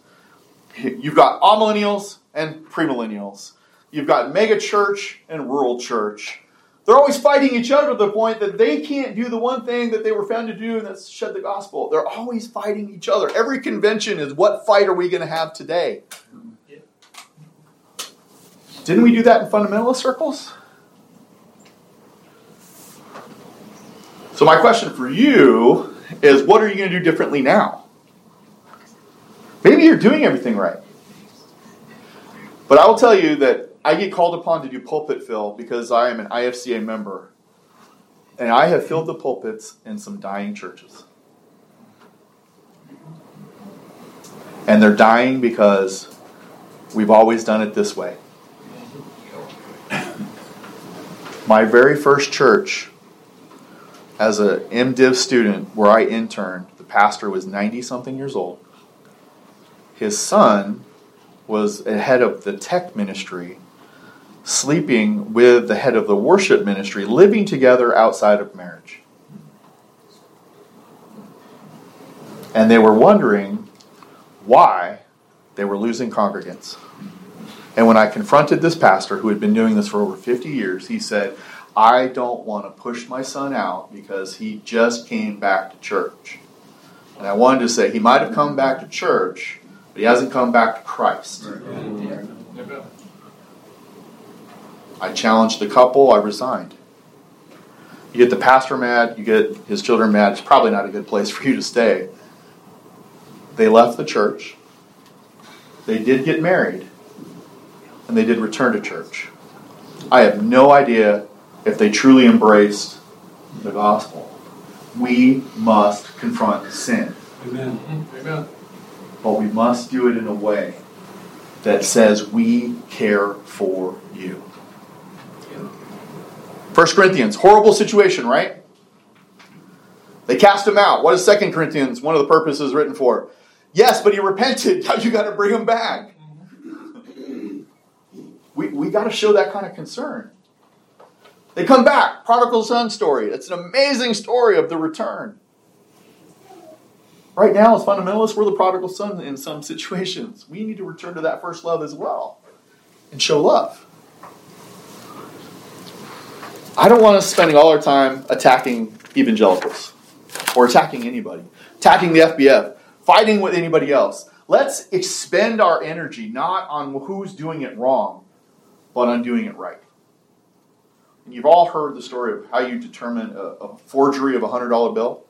S1: You've got all amillennials and premillennials. You've got mega church and rural church. They're always fighting each other to the point that they can't do the one thing that they were found to do, and that's shed the gospel. They're always fighting each other. Every convention is what fight are we going to have today? Didn't we do that in fundamentalist circles? So, my question for you is what are you going to do differently now? Maybe you're doing everything right. But I will tell you that I get called upon to do pulpit fill because I am an IFCA member. And I have filled the pulpits in some dying churches. And they're dying because we've always done it this way. My very first church, as a MDiv student where I interned, the pastor was 90 something years old. His son was a head of the tech ministry sleeping with the head of the worship ministry, living together outside of marriage. And they were wondering why they were losing congregants. And when I confronted this pastor who had been doing this for over 50 years, he said, I don't want to push my son out because he just came back to church. And I wanted to say, he might have come back to church, but he hasn't come back to Christ. I challenged the couple, I resigned. You get the pastor mad, you get his children mad, it's probably not a good place for you to stay. They left the church. They did get married, and they did return to church. I have no idea if they truly embraced the gospel. We must confront sin.
S6: Amen. Amen.
S1: But we must do it in a way that says we care for you. 1 Corinthians, horrible situation, right? They cast him out. What is 2 Corinthians, one of the purposes written for? Yes, but he repented. Now you got to bring him back. We, we got to show that kind of concern. They come back. Prodigal son story. It's an amazing story of the return. Right now, as fundamentalists, we're the prodigal son in some situations. We need to return to that first love as well and show love. I don't want us spending all our time attacking evangelicals or attacking anybody, attacking the FBF, fighting with anybody else. Let's expend our energy not on who's doing it wrong, but on doing it right. And you've all heard the story of how you determine a, a forgery of a $100 bill.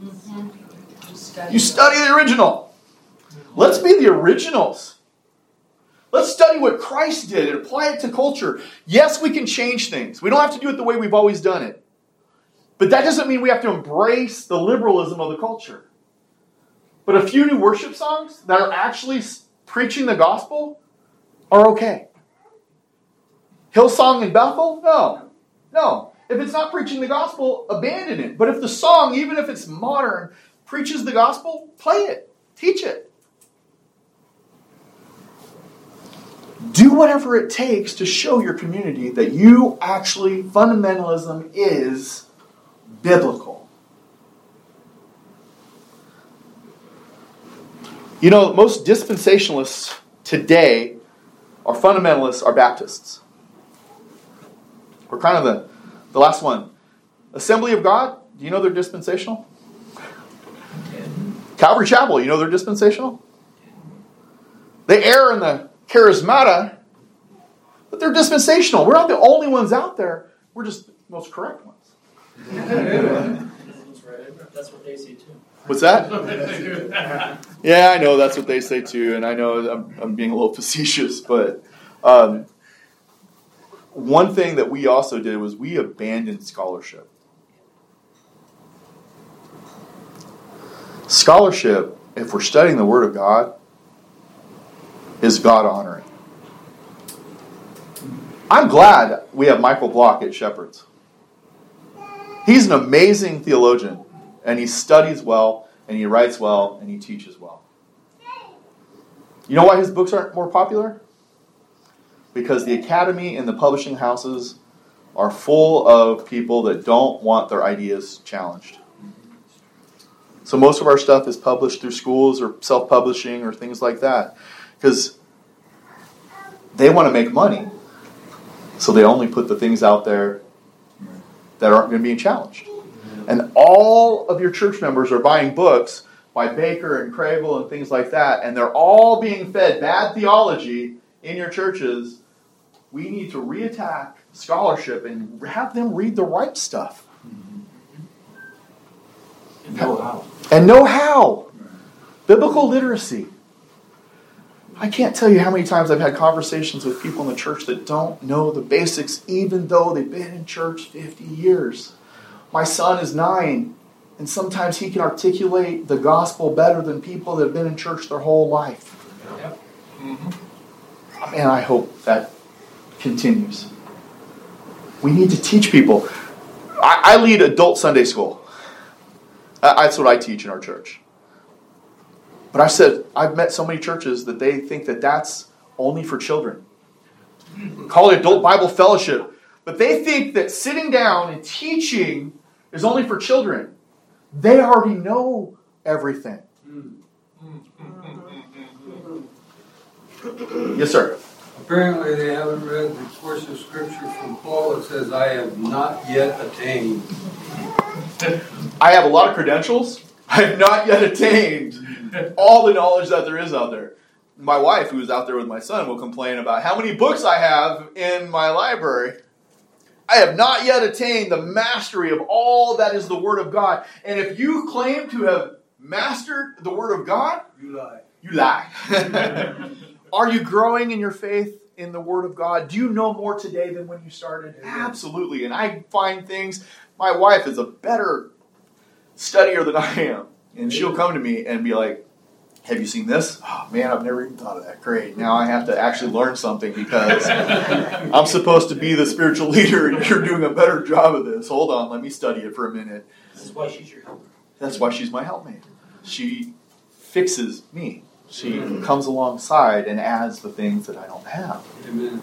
S1: Mm-hmm. You study the original. Let's be the originals. Let's study what Christ did and apply it to culture. Yes, we can change things. We don't have to do it the way we've always done it. But that doesn't mean we have to embrace the liberalism of the culture. But a few new worship songs that are actually preaching the gospel are okay. Hillsong in Bethel? No. No. If it's not preaching the gospel, abandon it. But if the song, even if it's modern, preaches the gospel, play it, teach it. Do whatever it takes to show your community that you actually, fundamentalism is biblical. You know, most dispensationalists today are fundamentalists, are Baptists. We're kind of the, the last one. Assembly of God, do you know they're dispensational? Calvary Chapel, you know they're dispensational? They err in the charismata, but they're dispensational. We're not the only ones out there. We're just the most correct ones.
S3: That's what they say too.
S1: What's that? yeah, I know that's what they say too, and I know I'm, I'm being a little facetious, but um, one thing that we also did was we abandoned scholarship. Scholarship, if we're studying the Word of God, is God honoring. I'm glad we have Michael Vlach at Shepherd's. He's an amazing theologian, and he studies well, and he writes well, and he teaches well. You know why his books aren't more popular? Because the academy and the publishing houses are full of people that don't want their ideas challenged. So most of our stuff is published through schools or self publishing or things like that because they want to make money. So they only put the things out there that aren't going to be challenged. And all of your church members are buying books by Baker and Kregel and things like that, and they're all being fed bad theology in your churches. We need to reattack scholarship and have them read the right stuff.
S6: And know how.
S1: And know how. Biblical literacy. I can't tell you how many times I've had conversations with people in the church that don't know the basics, even though they've been in church 50 years. My son is nine, and sometimes he can articulate the gospel better than people that have been in church their whole life. Yep. Mm-hmm. Man, I hope that continues. We need to teach people. I, I lead adult Sunday school. That's what I teach in our church. But I said, I've met so many churches that they think that that's only for children. Call it adult Bible fellowship. But they think that sitting down and teaching is only for children. They already know everything. Yes, sir.
S7: Apparently, they haven't read the course of scripture from Paul that says, I have not yet attained.
S1: I have a lot of credentials. I have not yet attained all the knowledge that there is out there. My wife, who's out there with my son, will complain about how many books I have in my library. I have not yet attained the mastery of all that is the Word of God. And if you claim to have mastered the Word of God,
S7: You lie.
S1: you lie. Are you growing in your faith in the Word of God? Do you know more today than when you started? Absolutely. And I find things, my wife is a better studier than I am. And she'll come to me and be like, Have you seen this? Oh, man, I've never even thought of that. Great. Now I have to actually learn something because I'm supposed to be the spiritual leader and you're doing a better job of this. Hold on, let me study it for a minute.
S3: This is why she's your helper.
S1: That's why she's my helpmate. She fixes me. She mm-hmm. comes alongside and adds the things that I don't have.
S7: Amen.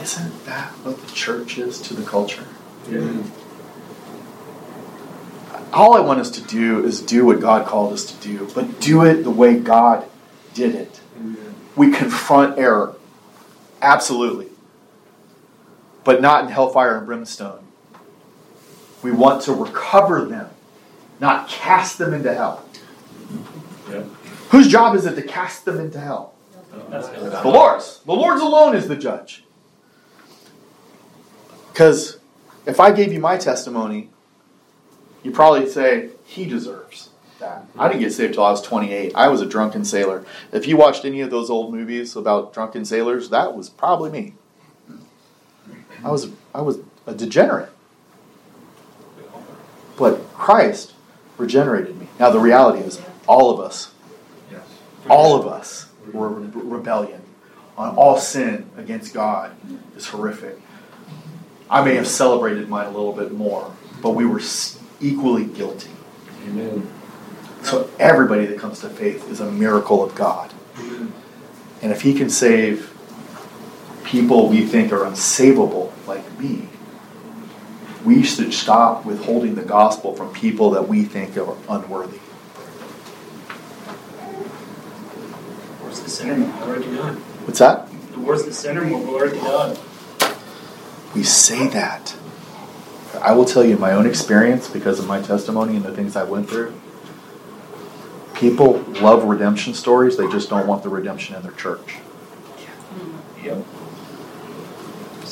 S1: Isn't that what the church is to the culture?
S7: Amen.
S1: All I want us to do is do what God called us to do, but do it the way God did it.
S7: Amen.
S1: We confront error. Absolutely. But not in hellfire and brimstone. We want to recover them, not cast them into hell.
S6: Yeah.
S1: Whose job is it to cast them into hell? The Lord's. The Lord's alone is the judge. Because if I gave you my testimony, you'd probably say, he deserves that. I didn't get saved till I was 28. I was a drunken sailor. If you watched any of those old movies about drunken sailors, that was probably me. I was, I was a degenerate. But Christ regenerated me. Now, the reality is, all of us, all of us were re- rebellion. On all sin against God is horrific. I may have celebrated mine a little bit more, but we were s- equally guilty.
S6: Amen.
S1: So everybody that comes to faith is a miracle of God.
S7: Amen.
S1: And if He can save people we think are unsavable, like me, we should stop withholding the gospel from people that we think are unworthy.
S3: Where's the sinner? More glory to God.
S1: What's that?
S3: The worse the sinner, more glory to God.
S1: We say that. I will tell you my own experience because of my testimony and the things I went through. People love redemption stories, they just don't want the redemption in their church.
S6: Yep.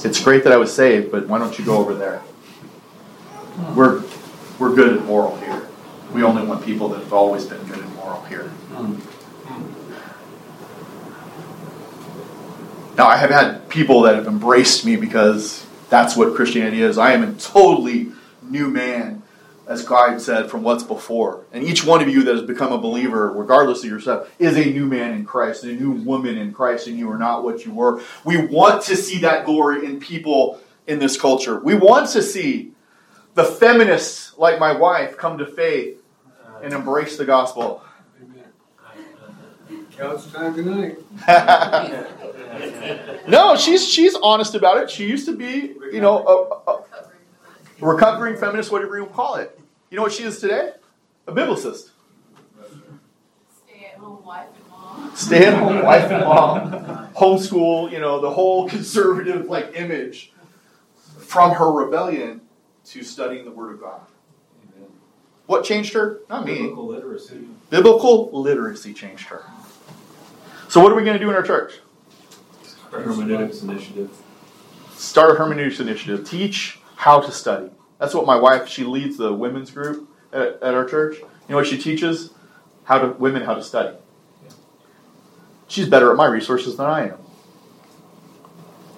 S1: It's great that I was saved, but why don't you go over there? We're, we're good and moral here. We only want people that have always been good and moral here. Mm. Now, I have had people that have embraced me because that's what Christianity is. I am a totally new man, as God said, from what's before. And each one of you that has become a believer, regardless of yourself, is a new man in Christ, a new woman in Christ, and you are not what you were. We want to see that glory in people in this culture. We want to see the feminists like my wife come to faith and embrace the gospel.
S7: Amen. Couch time tonight.
S1: no, she's she's honest about it. She used to be, you know, a, a recovering feminist, whatever you call it. You know what she is today? A biblicist.
S8: Stay-at-home wife and mom.
S1: Stay at home wife and mom, homeschool, you know, the whole conservative like image from her rebellion to studying the Word of God. What changed her? Not me.
S6: Biblical literacy.
S1: Biblical literacy changed her. So what are we going to do in our church?
S6: Hermeneutics initiative.
S1: Start a hermeneutics initiative. Teach how to study. That's what my wife. She leads the women's group at, at our church. You know what she teaches? How to women how to study. She's better at my resources than I am.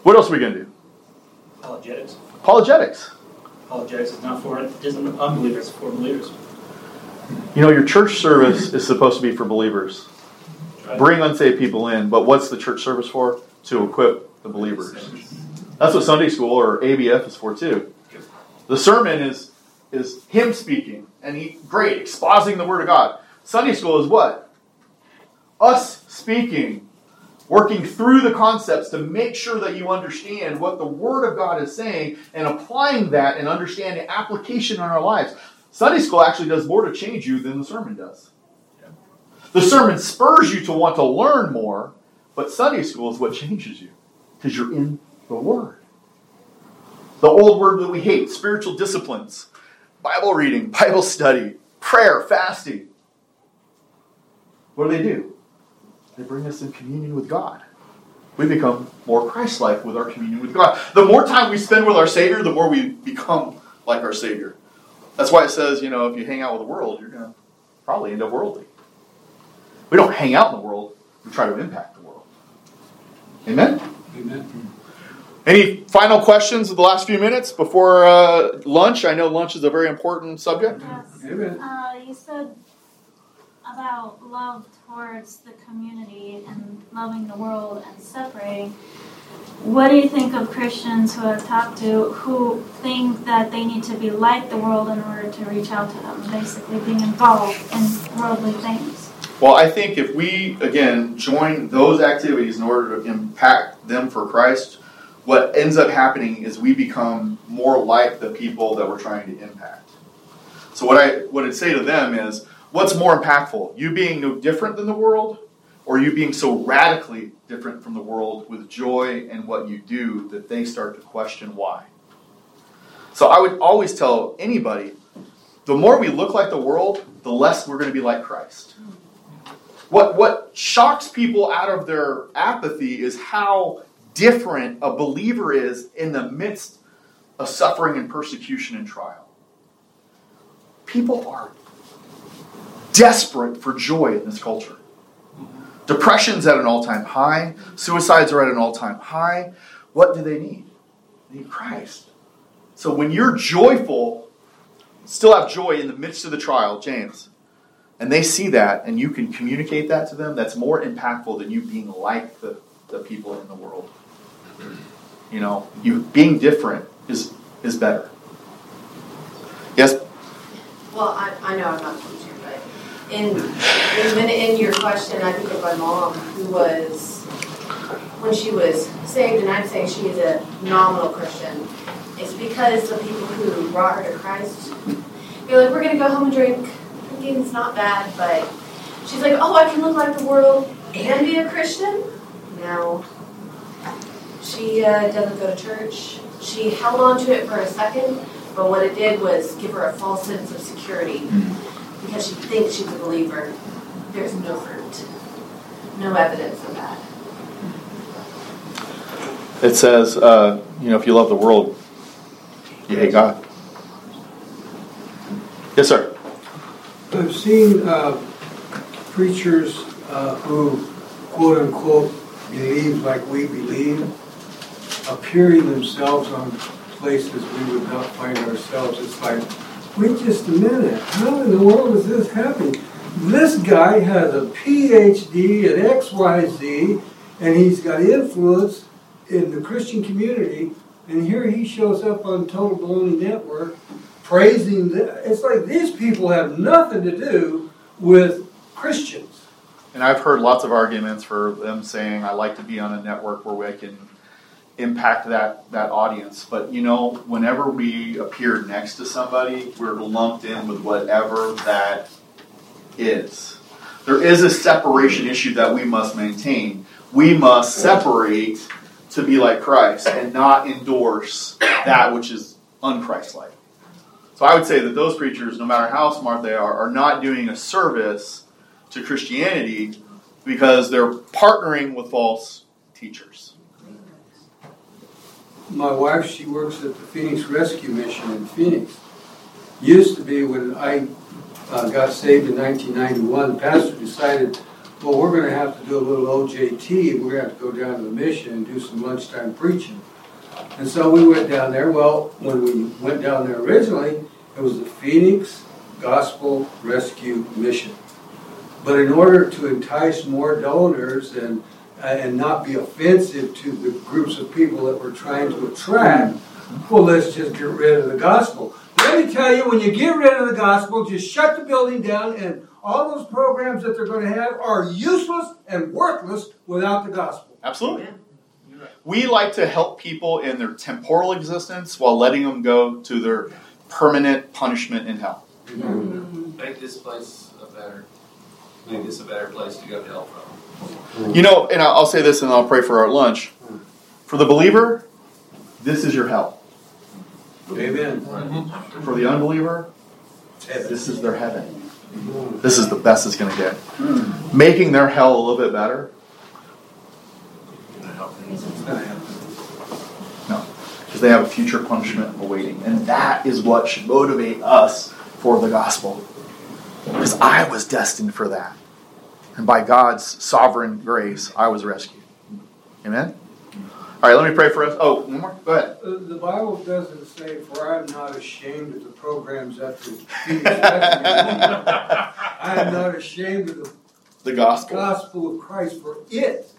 S1: What else are we going to do?
S3: Apologetics.
S1: Apologetics.
S3: Apologetics is not for it isn't unbelievers, it's for believers.
S1: You know, your church service is supposed to be for believers. Bring unsaved people in, but what's the church service for? To equip the believers. That's what Sunday school or ABF is for too. The sermon is is him speaking, and he great exposing the word of God. Sunday school is what? Us speaking working through the concepts to make sure that you understand what the Word of God is saying and applying that and understanding application in our lives. Sunday school actually does more to change you than the sermon does. The sermon spurs you to want to learn more, but Sunday school is what changes you because you're in the Word. The old word that we hate spiritual disciplines, Bible reading, Bible study, prayer, fasting. What do they do? They bring us in communion with God. We become more Christ like with our communion with God. The more time we spend with our Savior, the more we become like our Savior. That's why it says, you know, if you hang out with the world, you're going to probably end up worldly. We don't hang out in the world, we try to impact the world. Amen?
S7: Amen.
S1: Any final questions of the last few minutes before uh, lunch? I know lunch is a very important subject.
S8: Yes.
S7: Amen.
S8: Uh, you said about love towards the community and loving the world and separating. What do you think of Christians who I've talked to who think that they need to be like the world in order to reach out to them, basically being involved in worldly things?
S1: Well, I think if we, again, join those activities in order to impact them for Christ, what ends up happening is we become more like the people that we're trying to impact. So, what I what I'd say to them is what's more impactful? You being no different than the world, or you being so radically different from the world with joy and what you do that they start to question why? So, I would always tell anybody the more we look like the world, the less we're going to be like Christ. What, what shocks people out of their apathy is how different a believer is in the midst of suffering and persecution and trial. People are desperate for joy in this culture. Depression's at an all time high, suicides are at an all time high. What do they need? They need Christ. So when you're joyful, still have joy in the midst of the trial, James, and they see that and you can communicate that to them, that's more impactful than you being like the, the people in the world. You know, you being different is is better. Yes?
S9: Well, I, I know I'm not teaching, but in, in, in your question, I think of my mom, who was, when she was saved, and I'm saying she is a nominal Christian, it's because the people who brought her to Christ, they're like, we're going to go home and drink. Drinking's not bad, but she's like, oh, I can look like the world and be a Christian? No. She uh, doesn't go to church. She held on to it for a second, but what it did was give her a false sense of security because she thinks she's a believer. There's no fruit, no evidence of that.
S1: It says, uh, you know, if you love the world, you hate God. Yes, sir.
S7: I've seen uh, preachers uh, who, quote unquote, believe like we believe, appearing themselves on places we would not find ourselves. It's like, wait just a minute, how in the world is this happening? This guy has a PhD at XYZ, and he's got influence in the Christian community, and here he shows up on Total Baloney Network praising. The, it's like these people have nothing to do with Christians.
S1: And I've heard lots of arguments for them saying, I like to be on a network where we can impact that, that audience. But you know, whenever we appear next to somebody, we're lumped in with whatever that is. There is a separation issue that we must maintain. We must separate to be like Christ and not endorse that which is unchristlike. So I would say that those preachers, no matter how smart they are, are not doing a service to Christianity because they're partnering with false teachers.
S7: My wife, she works at the Phoenix Rescue Mission in Phoenix. Used to be when I uh, got saved in 1991, the pastor decided, well, we're going to have to do a little OJT. We're going to have to go down to the mission and do some lunchtime preaching. And so we went down there. Well, when we went down there originally, it was the Phoenix Gospel Rescue Mission. But in order to entice more donors and and not be offensive to the groups of people that we're trying to attract, well, let's just get rid of the gospel. Let me tell you, when you get rid of the gospel, just shut the building down and all those programs that they're going to have are useless and worthless without the gospel.
S1: Absolutely. We like to help people in their temporal existence while letting them go to their permanent punishment in hell. Mm-hmm.
S4: Make this place a better, make this a better place to go to hell from. Mm-hmm.
S1: You know, and I'll I'll say this and I'll pray for our lunch. Mm-hmm. For the believer, this is your hell.
S7: Amen.
S1: For the unbeliever, this is their heaven. This is the best it's going to get. Mm. Making their hell a little bit better. No, because they have a future punishment awaiting. And that is what should motivate us for the gospel. Because I was destined for that. And by God's sovereign grace, I was rescued. Amen? All right, let me pray for us. Oh, one more? Go ahead.
S7: Uh, The Bible doesn't say, for I am not ashamed of the programs that the I am not ashamed of the
S1: The gospel.
S7: gospel of Christ, for it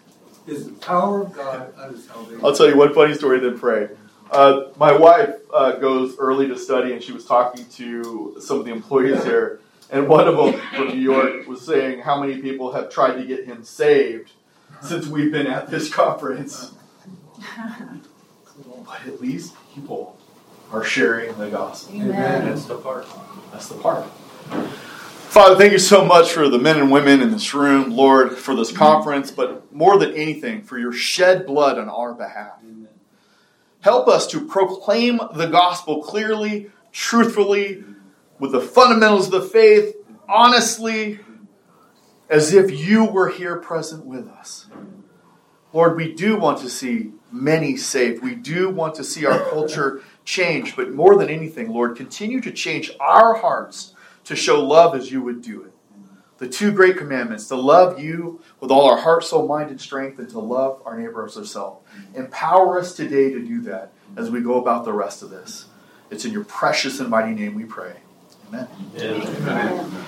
S7: is the power of God unto salvation.
S1: I'll tell you one funny story, then pray. Uh, my wife uh, goes early to study, and she was talking to some of the employees here, and one of them from New York was saying how many people have tried to get him saved since we've been at this conference. But at least people are sharing the gospel.
S7: Amen.
S1: That's the part. That's the part. Father, thank you so much for the men and women in this room, Lord, for this conference, but more than anything, for your shed blood on our behalf. Help us to proclaim the gospel clearly, truthfully, with the fundamentals of the faith, honestly, as if you were here present with us. Lord, we do want to see many saved. We do want to see our culture change, but more than anything, Lord, continue to change our hearts to show love as you would do it. The two great commandments to love you with all our heart, soul, mind, and strength, and to love our neighbor as ourselves. Empower us today to do that as we go about the rest of this. It's in your precious and mighty name we pray. Amen.
S4: Amen. Amen.